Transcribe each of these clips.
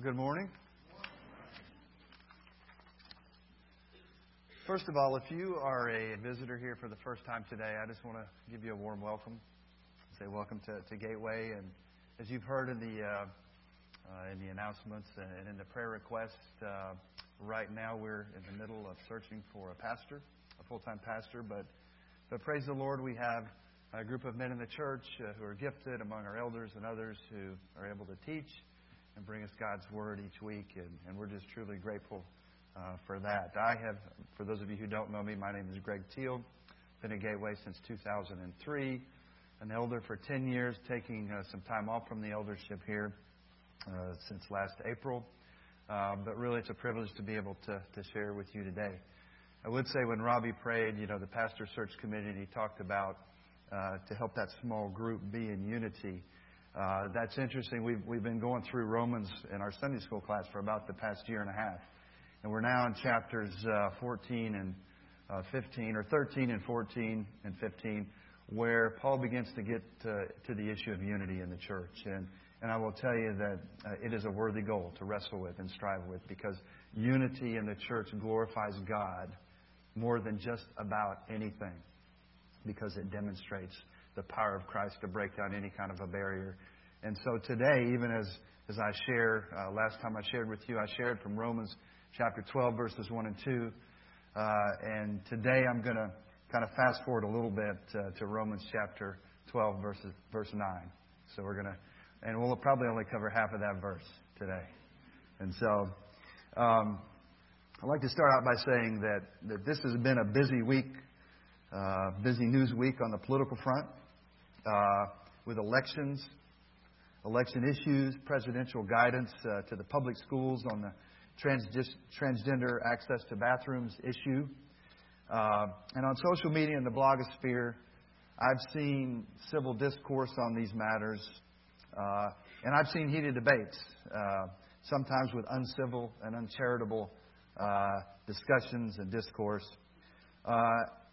Well, good morning. First of all, if you are a visitor here for the first time today, I just want to give you a warm welcome. Say welcome to, to Gateway. And as you've heard in the uh, uh, in the announcements and in the prayer request, uh, right now we're in the middle of searching for a pastor, a full-time pastor. But but praise the Lord, we have a group of men in the church uh, who are gifted among our elders and others who are able to teach and bring us God's Word each week. And, and we're just truly grateful uh, for that. I have, for those of you who don't know me, my name is Greg Teal. Been at Gateway since 2003. An elder for 10 years, taking uh, some time off from the eldership here uh, since last April. Uh, but really, it's a privilege to be able to, to share with you today. I would say when Robbie prayed, you know, the pastor search committee, talked about uh, to help that small group be in unity. Uh, that's interesting. We've, we've been going through Romans in our Sunday school class for about the past year and a half. And we're now in chapters uh, 14 and uh, 15, or 13 and 14 and 15, where Paul begins to get to, to the issue of unity in the church. And, and I will tell you that uh, it is a worthy goal to wrestle with and strive with because unity in the church glorifies God more than just about anything because it demonstrates the power of Christ to break down any kind of a barrier. And so today, even as, as I share, uh, last time I shared with you, I shared from Romans chapter 12, verses 1 and 2. Uh, and today I'm going to kind of fast forward a little bit uh, to Romans chapter 12, verses, verse 9. So we're going to, and we'll probably only cover half of that verse today. And so um, I'd like to start out by saying that, that this has been a busy week, uh, busy news week on the political front uh, with elections, election issues, presidential guidance uh, to the public schools on the trans- transgender access to bathrooms issue. Uh, and on social media and the blogosphere, I've seen civil discourse on these matters, uh, and I've seen heated debates, uh, sometimes with uncivil and uncharitable uh, discussions and discourse.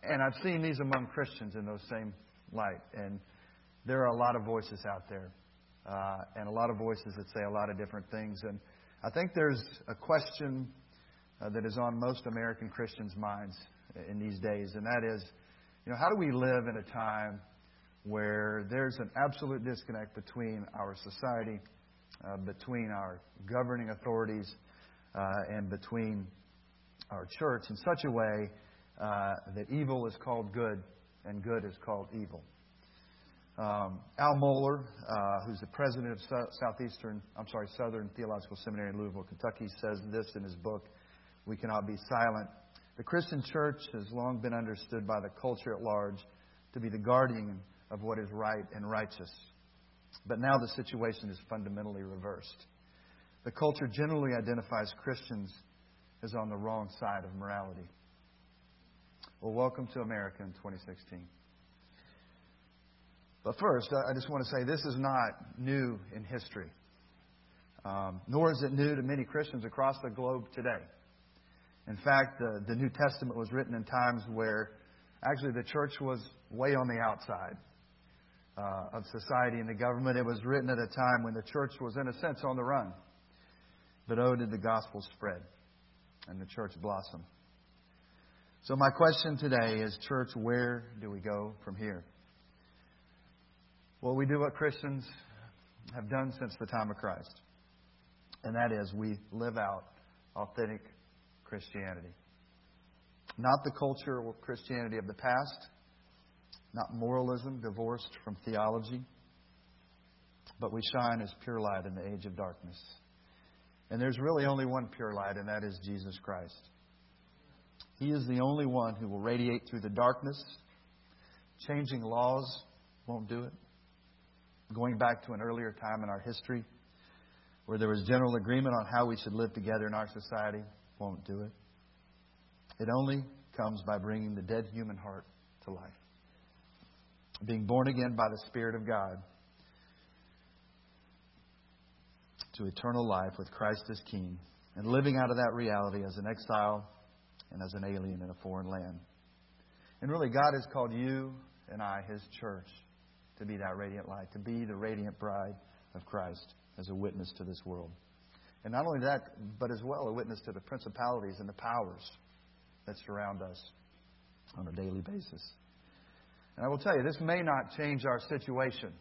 And I've seen these among Christians in those same light. And there are a lot of voices out there, uh, and a lot of voices that say a lot of different things. And I think there's a question uh, that is on most American Christians' minds in these days, and that is, you know, how do we live in a time where there's an absolute disconnect between our society, uh, between our governing authorities, uh, and between our church in such a way uh, that evil is called good and good is called evil? Um, Al Mohler, uh, who's the president of Southeastern, I'm sorry, Southern Theological Seminary in Louisville, Kentucky, says this in his book, "We Cannot Be Silent." The Christian church has long been understood by the culture at large to be the guardian of what is right and righteous. But now the situation is fundamentally reversed. The culture generally identifies Christians as on the wrong side of morality. Well, welcome to America in 2016. But first, I just want to say this is not new in history, um, nor is it new to many Christians across the globe today. In fact, the, the New Testament was written in times where actually the church was way on the outside uh, of society and the government. It was written at a time when the church was, in a sense, on the run. But oh, did the gospel spread and the church blossom. So, my question today is, church, where do we go from here? Well, we do what Christians have done since the time of Christ, and that is we live out authentic Christianity. Not the culture cultural Christianity of the past, not moralism divorced from theology, but we shine as pure light in the age of darkness. And there's really only one pure light, and that is Jesus Christ. He is the only one who will radiate through the darkness. Changing laws won't do it going back to an earlier time in our history where there was general agreement on how we should live together in our society, won't do it. It only comes by bringing the dead human heart to life. Being born again by the Spirit of God to eternal life with Christ as King, and living out of that reality as an exile and as an alien in a foreign land. And really, God has called you and I, His church, to be that radiant light, to be the radiant bride of Christ as a witness to this world. And not only that, but as well a witness to the principalities and the powers that surround us on a daily basis. And I will tell you, this may not change our situation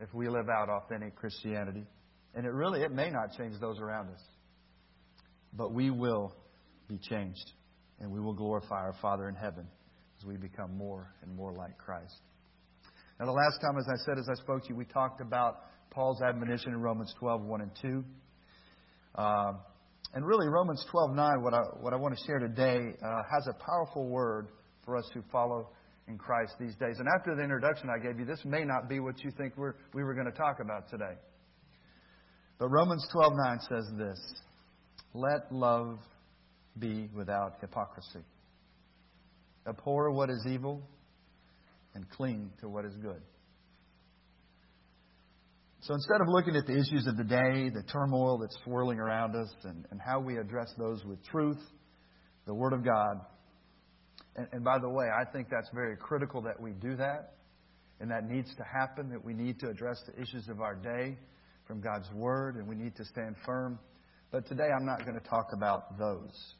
if we live out authentic Christianity. And it really, it may not change those around us. But we will be changed. And we will glorify our Father in heaven as we become more and more like Christ. Now, the last time, as I said, as I spoke to you, we talked about Paul's admonition in Romans 12, 1 and 2. Uh, and really, Romans 12, 9, what I, what I want to share today, uh, has a powerful word for us who follow in Christ these days. And after the introduction I gave you, this may not be what you think we're, we were going to talk about today. But Romans 12, 9 says this Let love be without hypocrisy. Abhor what is evil and cling to what is good. So instead of looking at the issues of the day, the turmoil that's swirling around us, and, and how we address those with truth, the Word of God, and, and by the way, I think that's very critical that we do that, and that needs to happen, that we need to address the issues of our day from God's Word, and we need to stand firm. But today I'm not going to talk about those.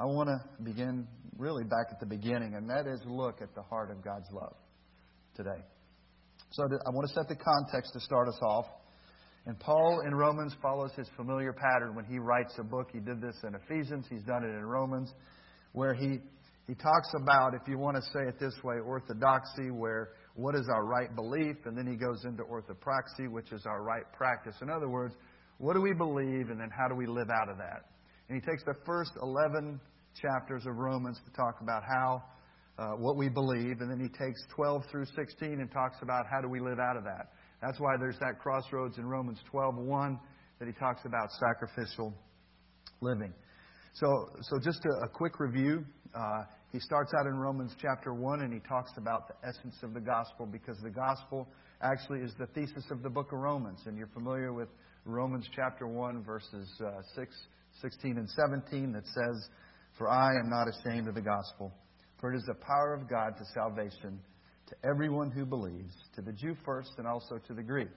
I want to begin really back at the beginning, and that is look at the heart of God's love today. So I want to set the context to start us off. And Paul in Romans follows his familiar pattern when he writes a book. He did this in Ephesians, he's done it in Romans, where he, he talks about, if you want to say it this way, orthodoxy, where what is our right belief, and then he goes into orthopraxy, which is our right practice. In other words, what do we believe, and then how do we live out of that? And he takes the first 11 chapters of Romans to talk about how uh, what we believe, and then he takes 12 through 16 and talks about how do we live out of that. That's why there's that crossroads in Romans 12:1 that he talks about sacrificial living. So, so just a, a quick review. Uh, he starts out in Romans chapter 1 and he talks about the essence of the gospel because the gospel actually is the thesis of the book of Romans. And you're familiar with Romans chapter 1, verses uh, 6, 16, and 17 that says, For I am not ashamed of the gospel for it is the power of God to salvation to everyone who believes, to the Jew first and also to the Greek.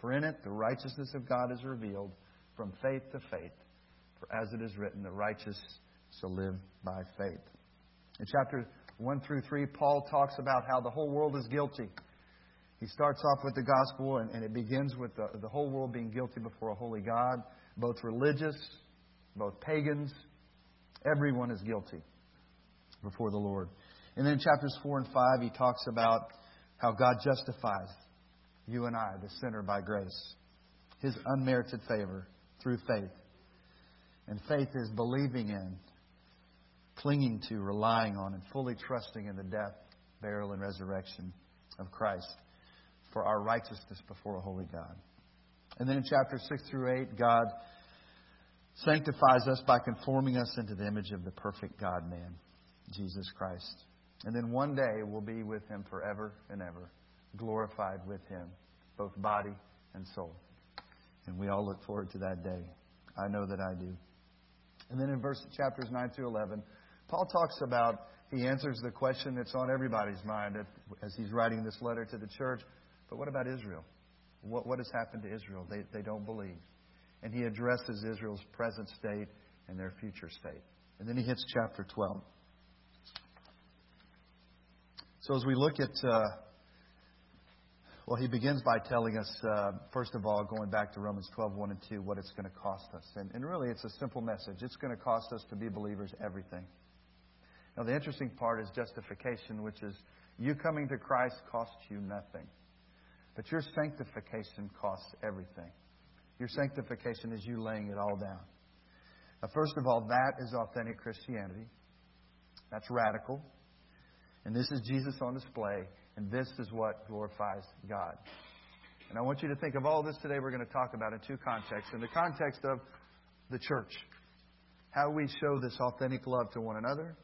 For in it the righteousness of God is revealed from faith to faith. For as it is written, the righteous shall live by faith. In chapter 1 through 3, Paul talks about how the whole world is guilty. He starts off with the gospel, and, and it begins with the, the whole world being guilty before a holy God, both religious, both pagans. Everyone is guilty before the Lord. And then chapters 4 and 5, he talks about how God justifies you and I, the sinner, by grace. His unmerited favor through faith. And faith is believing in, clinging to, relying on, and fully trusting in the death, burial, and resurrection of Christ for our righteousness before a holy God. And then in chapters 6 through 8, God sanctifies us by conforming us into the image of the perfect God man. Jesus Christ. And then one day we'll be with him forever and ever, glorified with him, both body and soul. And we all look forward to that day. I know that I do. And then in verse chapters 9 through 11, Paul talks about, he answers the question that's on everybody's mind as he's writing this letter to the church. But what about Israel? What, what has happened to Israel? They, they don't believe. And he addresses Israel's present state and their future state. And then he hits chapter 12. So as we look at, uh, well, he begins by telling us, uh, first of all, going back to Romans 12, 1 and 2, what it's going to cost us. And, and really, it's a simple message. It's going to cost us to be believers everything. Now, the interesting part is justification, which is you coming to Christ costs you nothing. But your sanctification costs everything. Your sanctification is you laying it all down. Now, first of all, that is authentic Christianity. That's radical. And this is Jesus on display, and this is what glorifies God. And I want you to think of all this today we're going to talk about in two contexts. In the context of the church, how we show this authentic love to one another,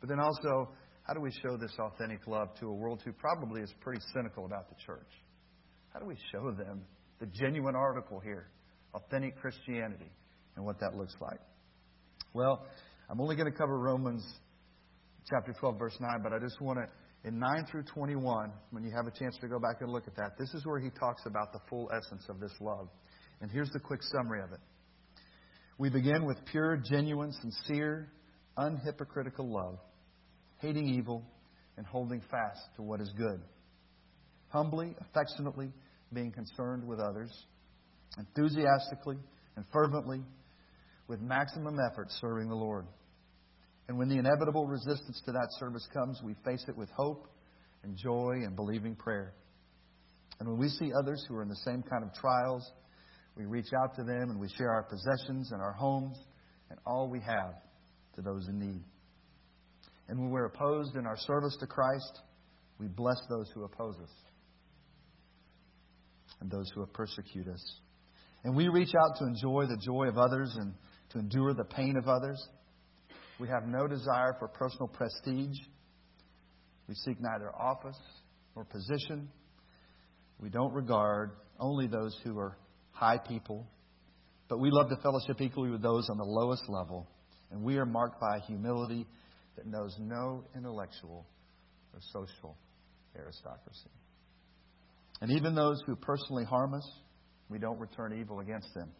but then also, how do we show this authentic love to a world who probably is pretty cynical about the church? How do we show them the genuine article here, authentic Christianity, and what that looks like? Well, I'm only going to cover Romans chapter 12, verse 9, but I just want to, in 9 through 21, when you have a chance to go back and look at that, this is where he talks about the full essence of this love. And here's the quick summary of it. We begin with pure, genuine, sincere, unhypocritical love, hating evil and holding fast to what is good. Humbly, affectionately being concerned with others, enthusiastically and fervently, with maximum effort serving the Lord. And when the inevitable resistance to that service comes, we face it with hope and joy and believing prayer. And when we see others who are in the same kind of trials, we reach out to them and we share our possessions and our homes and all we have to those in need. And when we're opposed in our service to Christ, we bless those who oppose us and those who have persecute us. And we reach out to enjoy the joy of others and to endure the pain of others. We have no desire for personal prestige. We seek neither office nor position. We don't regard only those who are high people, but we love to fellowship equally with those on the lowest level. And we are marked by a humility that knows no intellectual or social aristocracy. And even those who personally harm us, we don't return evil against them.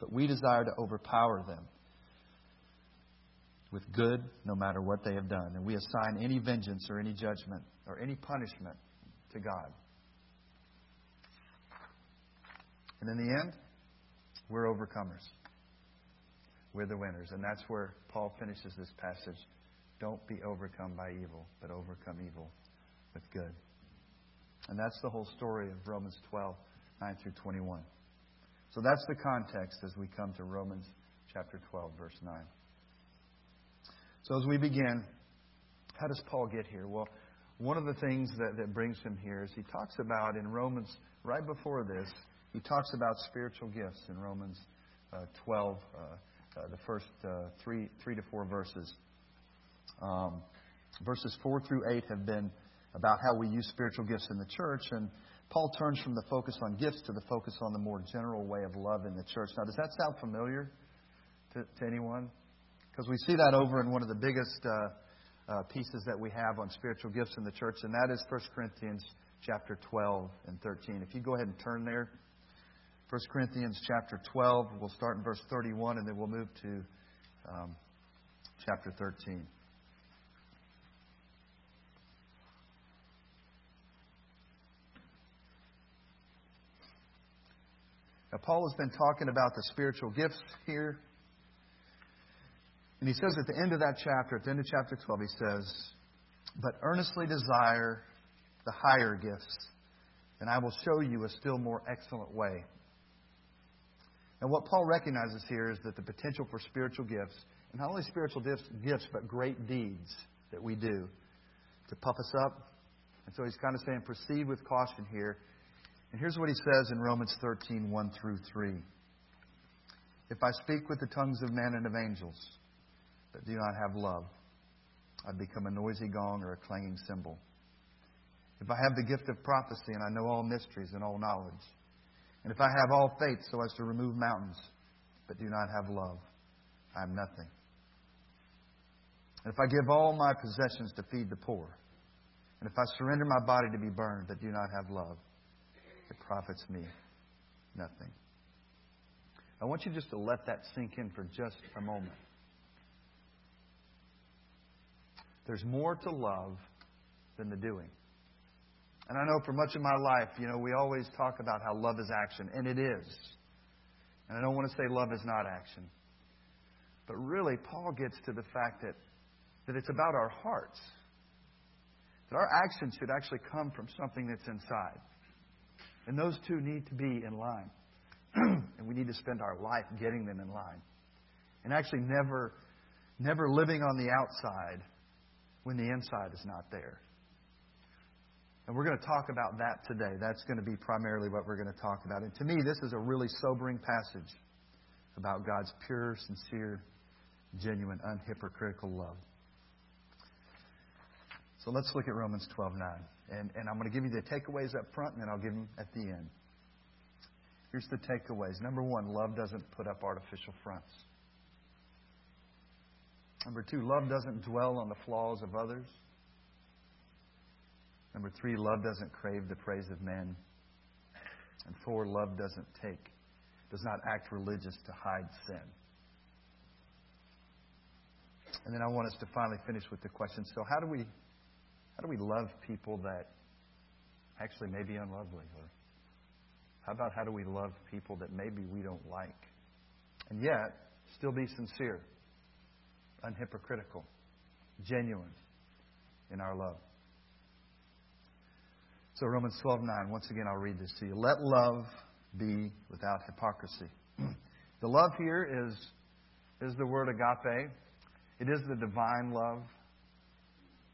But we desire to overpower them with good no matter what they have done. And we assign any vengeance or any judgment or any punishment to God. And in the end, we're overcomers. We're the winners. And that's where Paul finishes this passage. Don't be overcome by evil, but overcome evil with good. And that's the whole story of Romans 12, 9 through 21. So that's the context as we come to Romans chapter 12, verse 9. So as we begin, how does Paul get here? Well, one of the things that, that brings him here is he talks about in Romans, right before this, he talks about spiritual gifts in Romans uh, 12, uh, uh, the first uh, three, three to four verses. Um, verses 4 through 8 have been about how we use spiritual gifts in the church, and Paul turns from the focus on gifts to the focus on the more general way of love in the church. Now, does that sound familiar to, to anyone? Because we see that over in one of the biggest uh, uh, pieces that we have on spiritual gifts in the church, and that is 1 Corinthians chapter 12 and 13. If you go ahead and turn there. 1 Corinthians chapter 12. We'll start in verse 31 and then we'll move to um, chapter 13. Now, Paul has been talking about the spiritual gifts here. And he says at the end of that chapter, at the end of chapter 12, he says, But earnestly desire the higher gifts, and I will show you a still more excellent way. And what Paul recognizes here is that the potential for spiritual gifts, and not only spiritual gifts, but great deeds that we do to puff us up. And so he's kind of saying, proceed with caution here. And here's what he says in Romans 13, 1 through 3. If I speak with the tongues of men and of angels, but do not have love, I become a noisy gong or a clanging cymbal. If I have the gift of prophecy and I know all mysteries and all knowledge, and if I have all faith so as to remove mountains, but do not have love, I am nothing. And if I give all my possessions to feed the poor, and if I surrender my body to be burned, but do not have love, it profits me nothing. I want you just to let that sink in for just a moment. There's more to love than the doing. And I know for much of my life, you know, we always talk about how love is action, and it is. And I don't want to say love is not action. But really, Paul gets to the fact that, that it's about our hearts. That our actions should actually come from something that's inside. And those two need to be in line. and we need to spend our life getting them in line. And actually never, never living on the outside when the inside is not there. And we're going to talk about that today. That's going to be primarily what we're going to talk about. And to me, this is a really sobering passage about God's pure, sincere, genuine, unhypocritical love. So let's look at Romans 12 9. And, and I'm going to give you the takeaways up front, and then I'll give them at the end. Here's the takeaways. Number one, love doesn't put up artificial fronts. Number two, love doesn't dwell on the flaws of others. Number three, love doesn't crave the praise of men. And four, love doesn't take does not act religious to hide sin. And then I want us to finally finish with the question so, how do we, how do we love people that actually may be unlovely? Or how about how do we love people that maybe we don't like? And yet, still be sincere, unhypocritical, genuine in our love. So Romans 12:9. Once again, I'll read this to you. Let love be without hypocrisy. The love here is is the word agape. It is the divine love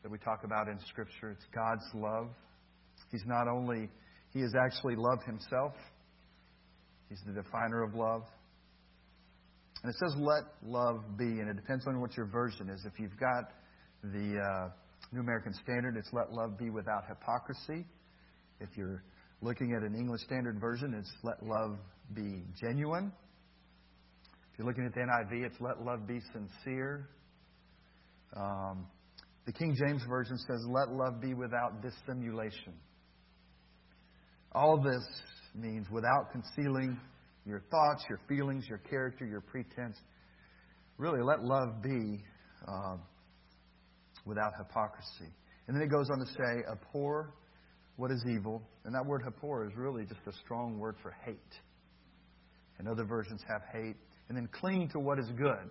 that we talk about in Scripture. It's God's love. He's not only he is actually love himself. He's the definer of love. And it says, let love be. And it depends on what your version is. If you've got the uh, New American Standard, it's let love be without hypocrisy. If you're looking at an English Standard Version, it's let love be genuine. If you're looking at the NIV, it's let love be sincere. Um, the King James Version says, let love be without dissimulation. All this means without concealing your thoughts, your feelings, your character, your pretense. Really, let love be um, without hypocrisy. And then it goes on to say, abhor what is evil. And that word abhor is really just a strong word for hate. And other versions have hate. And then cling to what is good.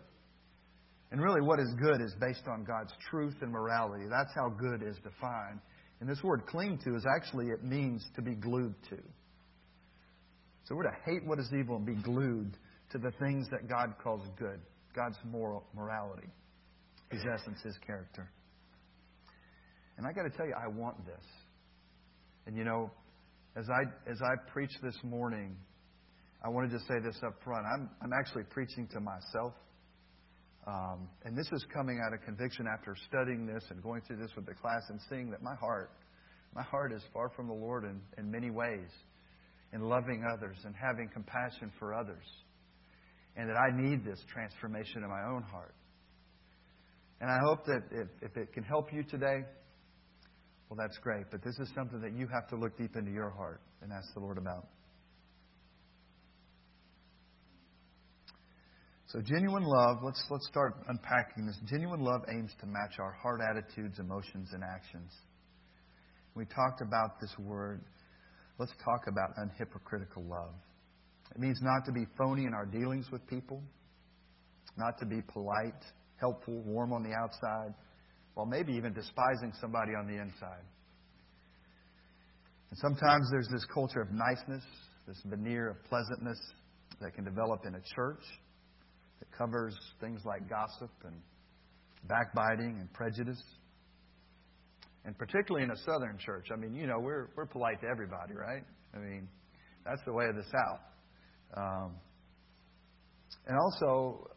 And really, what is good is based on God's truth and morality. That's how good is defined. And this word cling to is actually, it means to be glued to. So we're to hate what is evil and be glued to the things that God calls good, God's moral morality, His essence, His character. And I got to tell you, I want this. And you know, as I as I preach this morning, I wanted to say this up front. I'm I'm actually preaching to myself. Um, and this is coming out of conviction after studying this and going through this with the class and seeing that my heart, my heart is far from the Lord in, in many ways, in loving others and having compassion for others. And that I need this transformation in my own heart. And I hope that if, if it can help you today, well, that's great. But this is something that you have to look deep into your heart and ask the Lord about. So, genuine love, let's, let's start unpacking this. Genuine love aims to match our heart attitudes, emotions, and actions. We talked about this word. Let's talk about unhypocritical love. It means not to be phony in our dealings with people, not to be polite, helpful, warm on the outside, while maybe even despising somebody on the inside. And sometimes there's this culture of niceness, this veneer of pleasantness that can develop in a church that covers things like gossip and backbiting and prejudice. And particularly in a southern church. I mean, you know, we're, we're polite to everybody, right? I mean, that's the way of the South. Um, and also,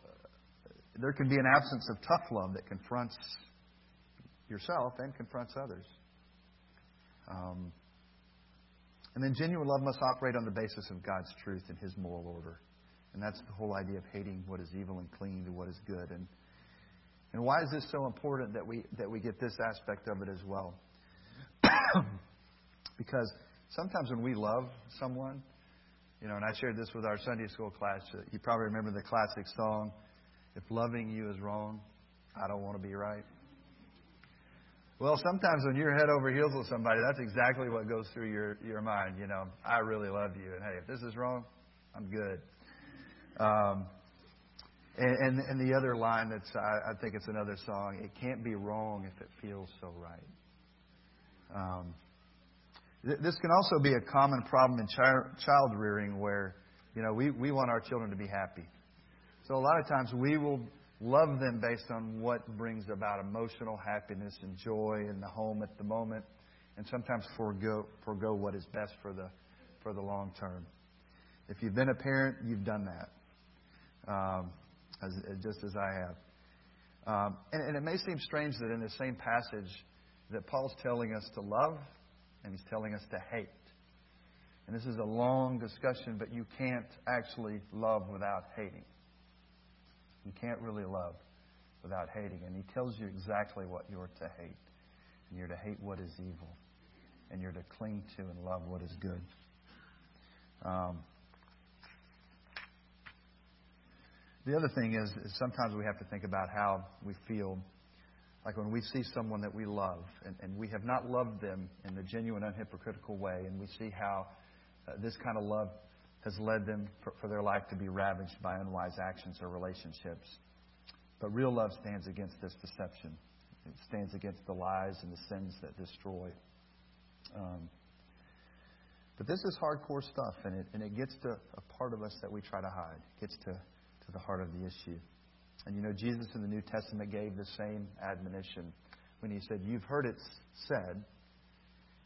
there can be an absence of tough love that confronts yourself and confronts others. Um, and then genuine love must operate on the basis of God's truth and His moral order. And that's the whole idea of hating what is evil and clinging to what is good. And, and why is this so important that we, that we get this aspect of it as well? because sometimes when we love someone, you know, and I shared this with our Sunday school class. Uh, you probably remember the classic song, If Loving You Is Wrong, I Don't Want to Be Right. Well, sometimes when you're head over heels with somebody, that's exactly what goes through your, your mind. You know, I really love you, and hey, if this is wrong, I'm good. Um, and, and, and the other line that's, I, I think it's another song, it can't be wrong if it feels so right. Um, th- this can also be a common problem in chi- child rearing where, you know, we, we want our children to be happy. So a lot of times we will love them based on what brings about emotional happiness and joy in the home at the moment, and sometimes forego, forego what is best for the, for the long term. If you've been a parent, you've done that, um, as, just as I have. Um, and, and it may seem strange that in the same passage that Paul's telling us to love and he's telling us to hate. And this is a long discussion, but you can't actually love without hating. You can't really love without hating. And he tells you exactly what you're to hate. And you're to hate what is evil. And you're to cling to and love what is good. Um, The other thing is, is sometimes we have to think about how we feel like when we see someone that we love and, and we have not loved them in the genuine, unhypocritical way, and we see how uh, this kind of love has led them for, for their life to be ravaged by unwise actions or relationships. But real love stands against this deception. It stands against the lies and the sins that destroy. Um, but this is hardcore stuff, and it, and it gets to a part of us that we try to hide. It gets to, the heart of the issue. And you know, Jesus in the New Testament gave the same admonition when he said, You've heard it said,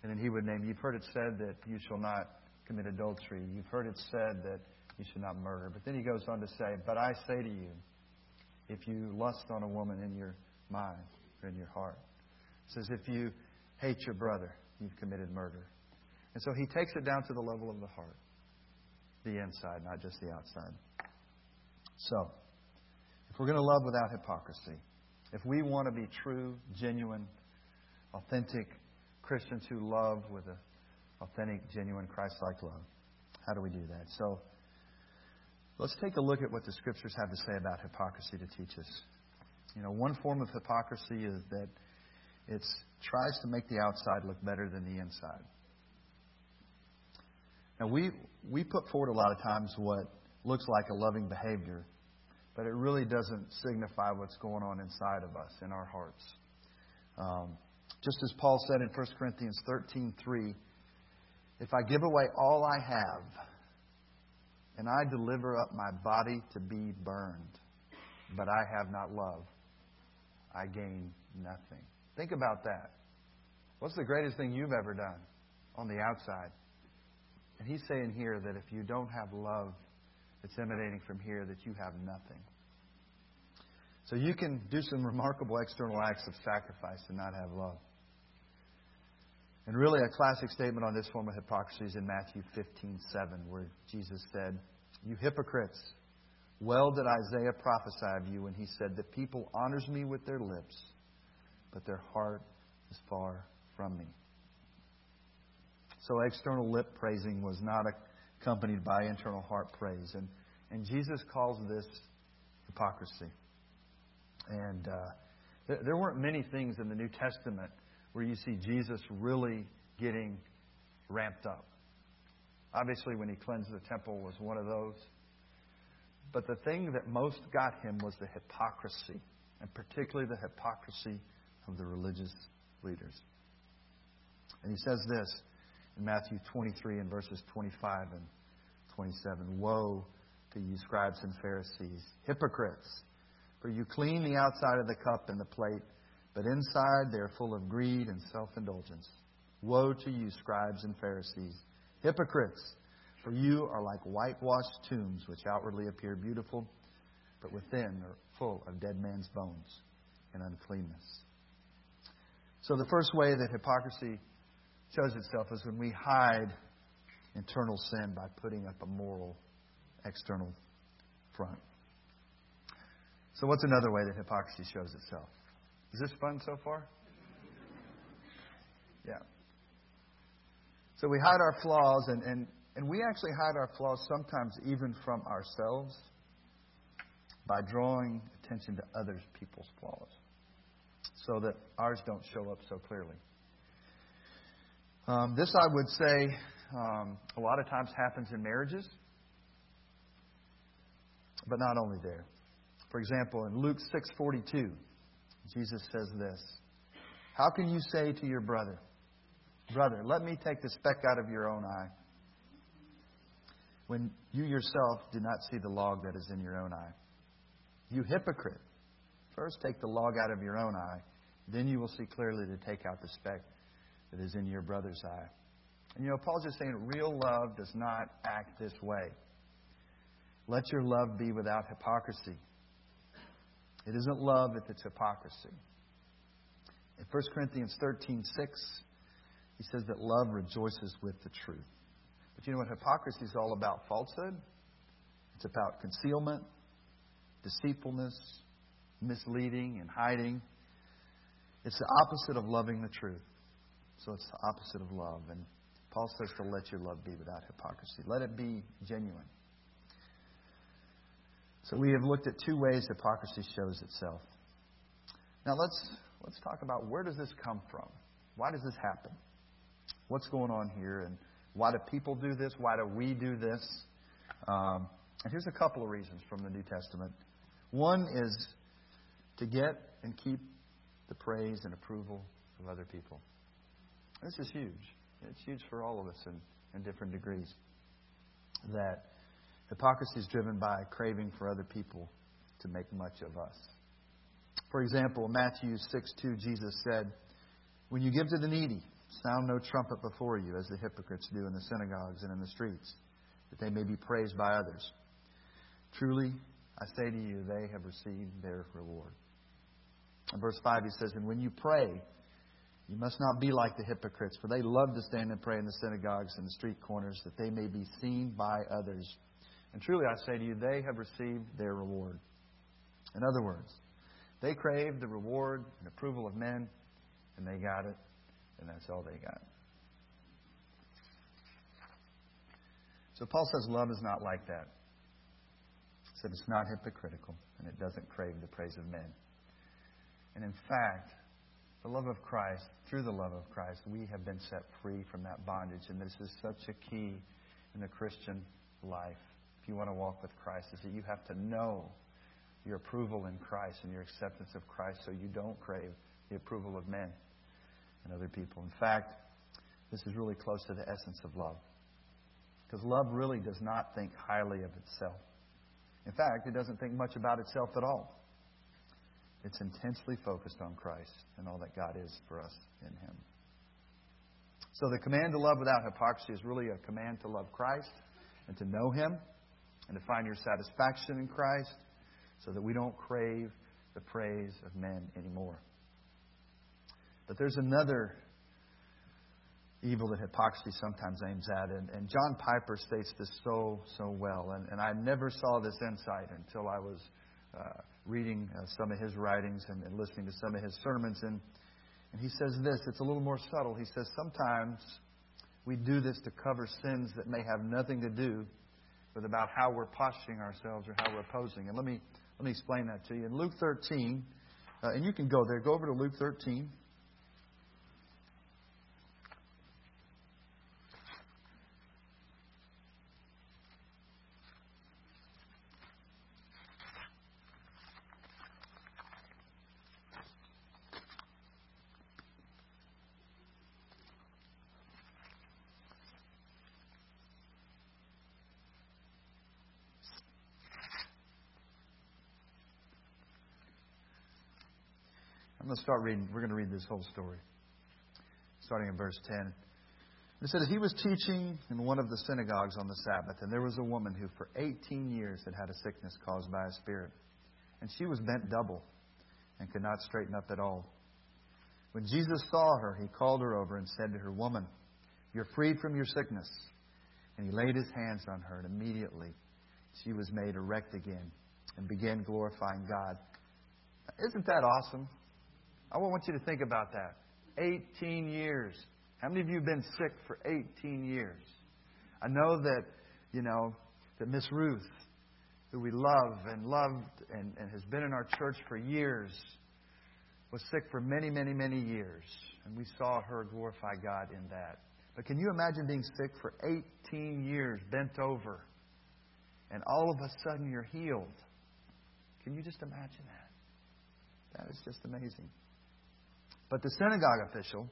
and then he would name, You've heard it said that you shall not commit adultery. You've heard it said that you should not murder. But then he goes on to say, But I say to you, if you lust on a woman in your mind or in your heart, it says, If you hate your brother, you've committed murder. And so he takes it down to the level of the heart, the inside, not just the outside. So, if we're going to love without hypocrisy, if we want to be true, genuine, authentic Christians who love with an authentic, genuine, Christ like love, how do we do that? So, let's take a look at what the Scriptures have to say about hypocrisy to teach us. You know, one form of hypocrisy is that it tries to make the outside look better than the inside. Now, we, we put forward a lot of times what looks like a loving behavior but it really doesn't signify what's going on inside of us, in our hearts. Um, just as Paul said in 1 Corinthians 13:3, if I give away all I have and I deliver up my body to be burned, but I have not love, I gain nothing. Think about that. What's the greatest thing you've ever done on the outside? And he's saying here that if you don't have love it's emanating from here that you have nothing. So you can do some remarkable external acts of sacrifice and not have love. And really, a classic statement on this form of hypocrisy is in Matthew 15 7, where Jesus said, You hypocrites, well did Isaiah prophesy of you when he said, The people honors me with their lips, but their heart is far from me. So external lip praising was not a accompanied by internal heart praise. And, and Jesus calls this hypocrisy. And uh, there, there weren't many things in the New Testament where you see Jesus really getting ramped up. Obviously, when he cleansed the temple was one of those. But the thing that most got him was the hypocrisy, and particularly the hypocrisy of the religious leaders. And he says this in Matthew 23 and verses 25 and 27. Woe to you, scribes and Pharisees, hypocrites! For you clean the outside of the cup and the plate, but inside they are full of greed and self indulgence. Woe to you, scribes and Pharisees, hypocrites! For you are like whitewashed tombs, which outwardly appear beautiful, but within are full of dead man's bones and uncleanness. So, the first way that hypocrisy shows itself is when we hide internal sin by putting up a moral external front. So, what's another way that hypocrisy shows itself? Is this fun so far? Yeah. So, we hide our flaws, and, and, and we actually hide our flaws sometimes even from ourselves by drawing attention to other people's flaws so that ours don't show up so clearly. Um, this, I would say, um, a lot of times happens in marriages, but not only there. For example, in Luke 6:42, Jesus says this: "How can you say to your brother, brother, let me take the speck out of your own eye, when you yourself do not see the log that is in your own eye? You hypocrite! First take the log out of your own eye, then you will see clearly to take out the speck that is in your brother's eye." And you know, Paul's just saying real love does not act this way. Let your love be without hypocrisy. It isn't love if it's hypocrisy. In 1 Corinthians 13 6, he says that love rejoices with the truth. But you know what hypocrisy is all about? Falsehood. It's about concealment, deceitfulness, misleading, and hiding. It's the opposite of loving the truth. So it's the opposite of love. And Paul says to let your love be without hypocrisy. Let it be genuine. So we have looked at two ways hypocrisy shows itself. Now let's let's talk about where does this come from? Why does this happen? What's going on here, and why do people do this? Why do we do this? Um, and here's a couple of reasons from the New Testament. One is to get and keep the praise and approval of other people. This is huge. It's huge for all of us in, in different degrees. That hypocrisy is driven by craving for other people to make much of us. For example, Matthew 6 2, Jesus said, When you give to the needy, sound no trumpet before you, as the hypocrites do in the synagogues and in the streets, that they may be praised by others. Truly, I say to you, they have received their reward. In verse 5, he says, And when you pray, you must not be like the hypocrites, for they love to stand and pray in the synagogues and the street corners, that they may be seen by others. And truly, I say to you, they have received their reward. In other words, they craved the reward and approval of men, and they got it, and that's all they got. So Paul says love is not like that. He said it's not hypocritical, and it doesn't crave the praise of men. And in fact, the love of Christ, through the love of Christ, we have been set free from that bondage. And this is such a key in the Christian life. If you want to walk with Christ, is that you have to know your approval in Christ and your acceptance of Christ so you don't crave the approval of men and other people. In fact, this is really close to the essence of love. Because love really does not think highly of itself. In fact, it doesn't think much about itself at all. It's intensely focused on Christ and all that God is for us in Him. So the command to love without hypocrisy is really a command to love Christ and to know Him and to find your satisfaction in Christ so that we don't crave the praise of men anymore. But there's another evil that hypocrisy sometimes aims at, and, and John Piper states this so, so well. And, and I never saw this insight until I was uh, reading uh, some of his writings and, and listening to some of his sermons. And, and he says this it's a little more subtle. He says, Sometimes we do this to cover sins that may have nothing to do with about how we're posturing ourselves or how we're posing. And let me, let me explain that to you. In Luke 13, uh, and you can go there, go over to Luke 13. I'm going to start reading. We're going to read this whole story, starting in verse 10. It said, He was teaching in one of the synagogues on the Sabbath, and there was a woman who for 18 years had had a sickness caused by a spirit. And she was bent double and could not straighten up at all. When Jesus saw her, he called her over and said to her, Woman, you're freed from your sickness. And he laid his hands on her, and immediately she was made erect again and began glorifying God. Isn't that awesome? I want you to think about that. 18 years. How many of you have been sick for 18 years? I know that, you know, that Miss Ruth, who we love and loved and, and has been in our church for years, was sick for many, many, many years. And we saw her glorify God in that. But can you imagine being sick for 18 years, bent over, and all of a sudden you're healed? Can you just imagine that? That is just amazing. But the synagogue official,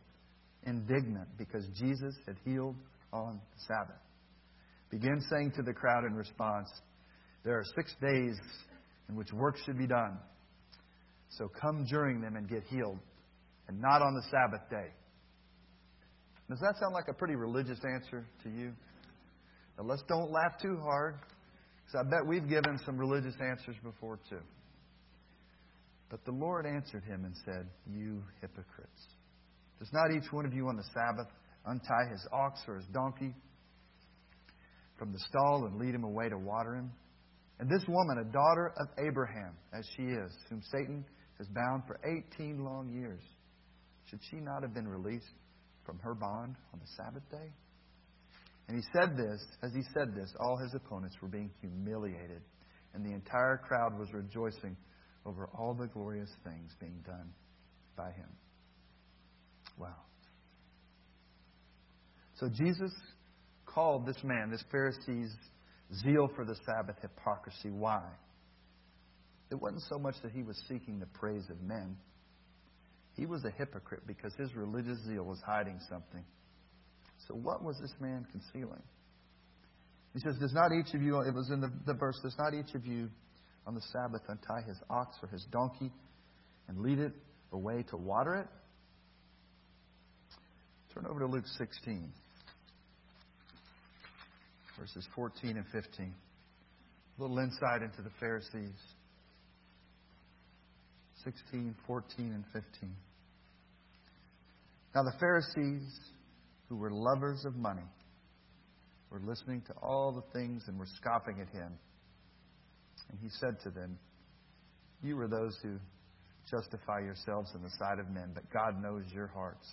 indignant because Jesus had healed on the Sabbath, began saying to the crowd in response, There are six days in which work should be done. So come during them and get healed, and not on the Sabbath day. Does that sound like a pretty religious answer to you? Now, let's don't laugh too hard, because I bet we've given some religious answers before, too. But the Lord answered him and said, You hypocrites. Does not each one of you on the Sabbath untie his ox or his donkey from the stall and lead him away to water him? And this woman, a daughter of Abraham, as she is, whom Satan has bound for 18 long years, should she not have been released from her bond on the Sabbath day? And he said this, as he said this, all his opponents were being humiliated and the entire crowd was rejoicing over all the glorious things being done by him. Wow. So Jesus called this man, this Pharisee's zeal for the Sabbath, hypocrisy. Why? It wasn't so much that he was seeking the praise of men. He was a hypocrite because his religious zeal was hiding something. So, what was this man concealing? He says, Does not each of you, it was in the, the verse, does not each of you on the Sabbath untie his ox or his donkey and lead it away to water it? Turn over to Luke 16, verses 14 and 15. A little insight into the Pharisees. 16, 14, and 15. Now the Pharisees, who were lovers of money, were listening to all the things and were scoffing at him. And he said to them, You are those who justify yourselves in the sight of men, but God knows your hearts.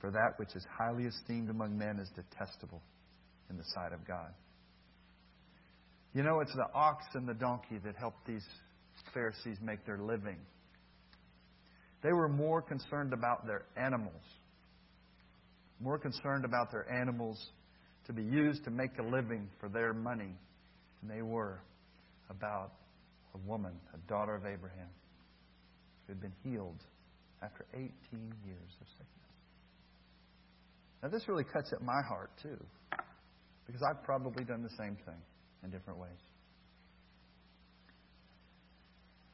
For that which is highly esteemed among men is detestable in the sight of God. You know, it's the ox and the donkey that helped these Pharisees make their living. They were more concerned about their animals, more concerned about their animals to be used to make a living for their money than they were about a woman, a daughter of Abraham, who had been healed after 18 years of sickness. Now, this really cuts at my heart, too, because I've probably done the same thing in different ways.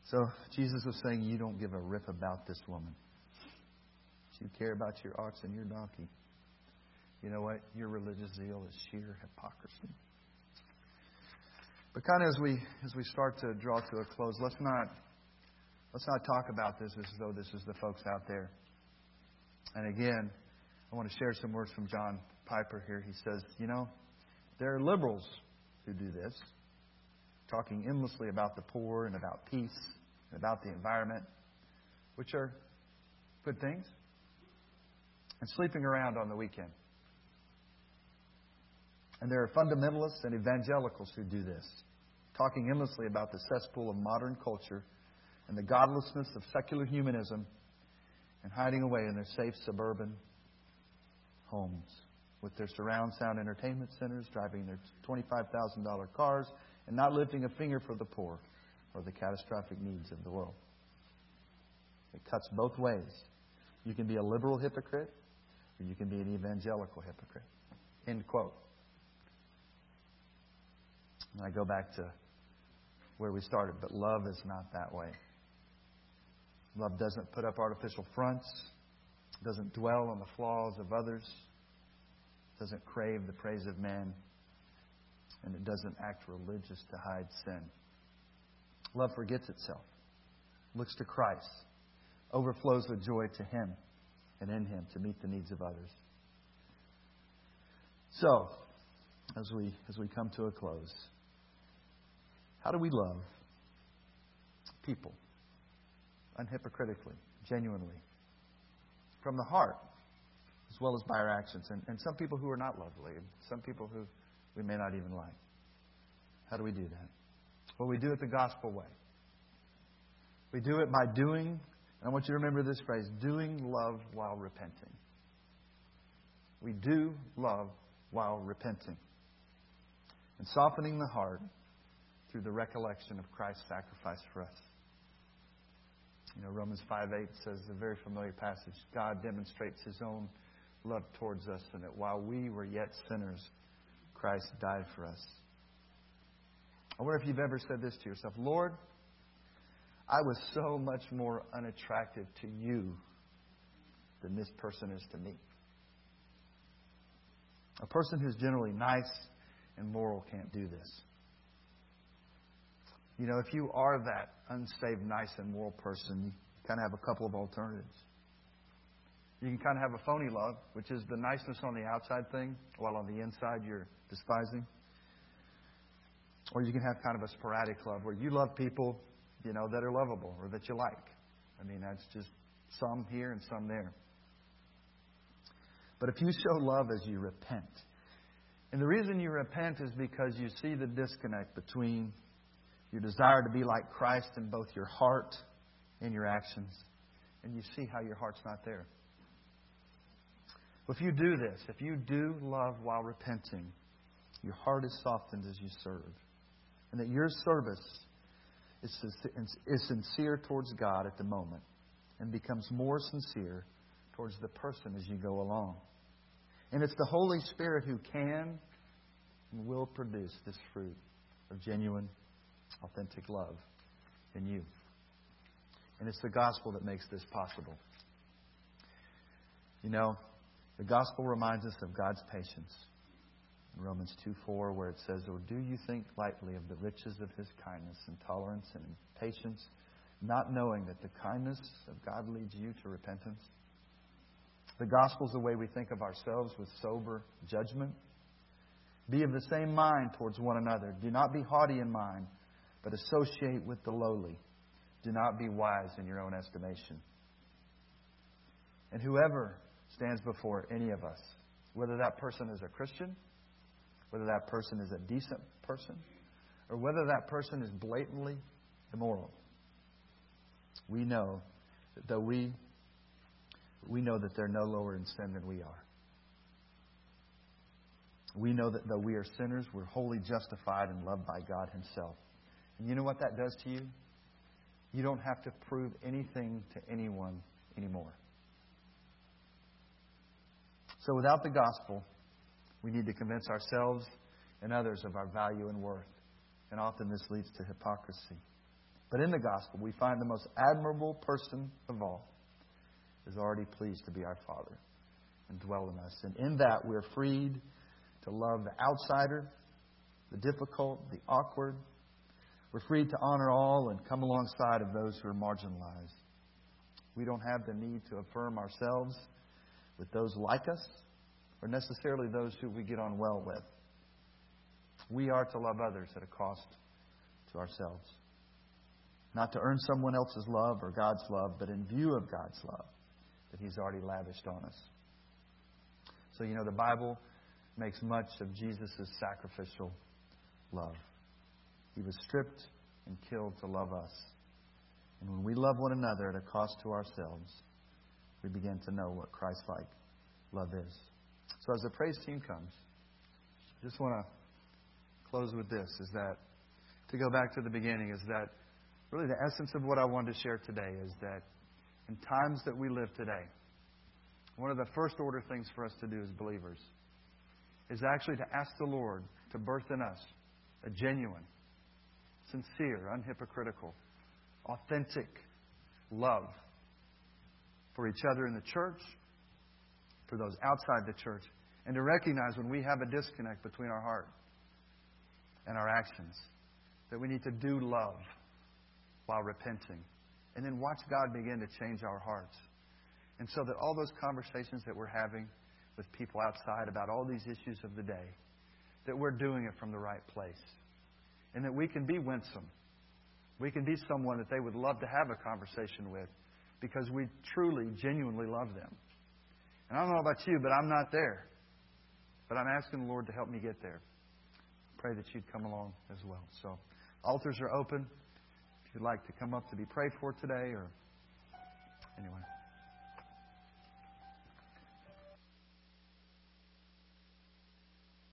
So Jesus was saying, You don't give a rip about this woman. You care about your ox and your donkey. You know what? Your religious zeal is sheer hypocrisy. But kind of as we as we start to draw to a close, let's not let's not talk about this as though this is the folks out there. And again, I want to share some words from John Piper here. He says, you know, there are liberals who do this, talking endlessly about the poor and about peace and about the environment, which are good things, and sleeping around on the weekend. And there are fundamentalists and evangelicals who do this, talking endlessly about the cesspool of modern culture and the godlessness of secular humanism and hiding away in their safe suburban homes with their surround sound entertainment centers, driving their $25,000 cars, and not lifting a finger for the poor or the catastrophic needs of the world. It cuts both ways. You can be a liberal hypocrite, or you can be an evangelical hypocrite. End quote. And I go back to where we started, but love is not that way. Love doesn't put up artificial fronts, doesn't dwell on the flaws of others, doesn't crave the praise of men, and it doesn't act religious to hide sin. Love forgets itself, looks to Christ, overflows with joy to Him and in Him to meet the needs of others. So, as we, as we come to a close, how do we love people unhypocritically, genuinely, from the heart, as well as by our actions? And, and some people who are not lovely, and some people who we may not even like. How do we do that? Well, we do it the gospel way. We do it by doing, and I want you to remember this phrase doing love while repenting. We do love while repenting. And softening the heart through the recollection of Christ's sacrifice for us. You know, Romans 5 8 says a very familiar passage God demonstrates his own love towards us, and that while we were yet sinners, Christ died for us. I wonder if you've ever said this to yourself Lord, I was so much more unattractive to you than this person is to me. A person who's generally nice and moral can't do this. You know, if you are that unsaved, nice, and moral person, you kind of have a couple of alternatives. You can kind of have a phony love, which is the niceness on the outside thing, while on the inside you're despising. Or you can have kind of a sporadic love where you love people, you know, that are lovable or that you like. I mean, that's just some here and some there. But if you show love as you repent, and the reason you repent is because you see the disconnect between your desire to be like Christ in both your heart and your actions, and you see how your heart's not there. If you do this, if you do love while repenting, your heart is softened as you serve, and that your service is sincere towards God at the moment and becomes more sincere towards the person as you go along. And it's the Holy Spirit who can and will produce this fruit of genuine, authentic love in you. And it's the gospel that makes this possible. You know, the gospel reminds us of God's patience. In Romans 2 4, where it says, Or do you think lightly of the riches of his kindness and tolerance and patience, not knowing that the kindness of God leads you to repentance? The gospel is the way we think of ourselves with sober judgment. Be of the same mind towards one another. Do not be haughty in mind, but associate with the lowly. Do not be wise in your own estimation. And whoever stands before any of us, whether that person is a Christian, whether that person is a decent person, or whether that person is blatantly immoral, we know that though we we know that they're no lower in sin than we are. We know that though we are sinners, we're wholly justified and loved by God Himself. And you know what that does to you? You don't have to prove anything to anyone anymore. So without the gospel, we need to convince ourselves and others of our value and worth. And often this leads to hypocrisy. But in the gospel, we find the most admirable person of all is already pleased to be our Father and dwell in us. And in that, we're freed to love the outsider, the difficult, the awkward. We're free to honor all and come alongside of those who are marginalized. We don't have the need to affirm ourselves with those like us or necessarily those who we get on well with. We are to love others at a cost to ourselves. Not to earn someone else's love or God's love, but in view of God's love that He's already lavished on us. So, you know, the Bible makes much of Jesus' sacrificial love. He was stripped and killed to love us. And when we love one another at a cost to ourselves, we begin to know what Christ like love is. So, as the praise team comes, I just want to close with this is that, to go back to the beginning, is that really the essence of what I wanted to share today is that in times that we live today, one of the first order things for us to do as believers is actually to ask the Lord to birth in us a genuine, sincere, unhypocritical, authentic love for each other in the church, for those outside the church, and to recognize when we have a disconnect between our heart and our actions that we need to do love while repenting and then watch God begin to change our hearts. And so that all those conversations that we're having with people outside about all these issues of the day, that we're doing it from the right place. And that we can be winsome. We can be someone that they would love to have a conversation with because we truly, genuinely love them. And I don't know about you, but I'm not there. But I'm asking the Lord to help me get there. Pray that you'd come along as well. So, altars are open If you'd like to come up to be prayed for today or anyway.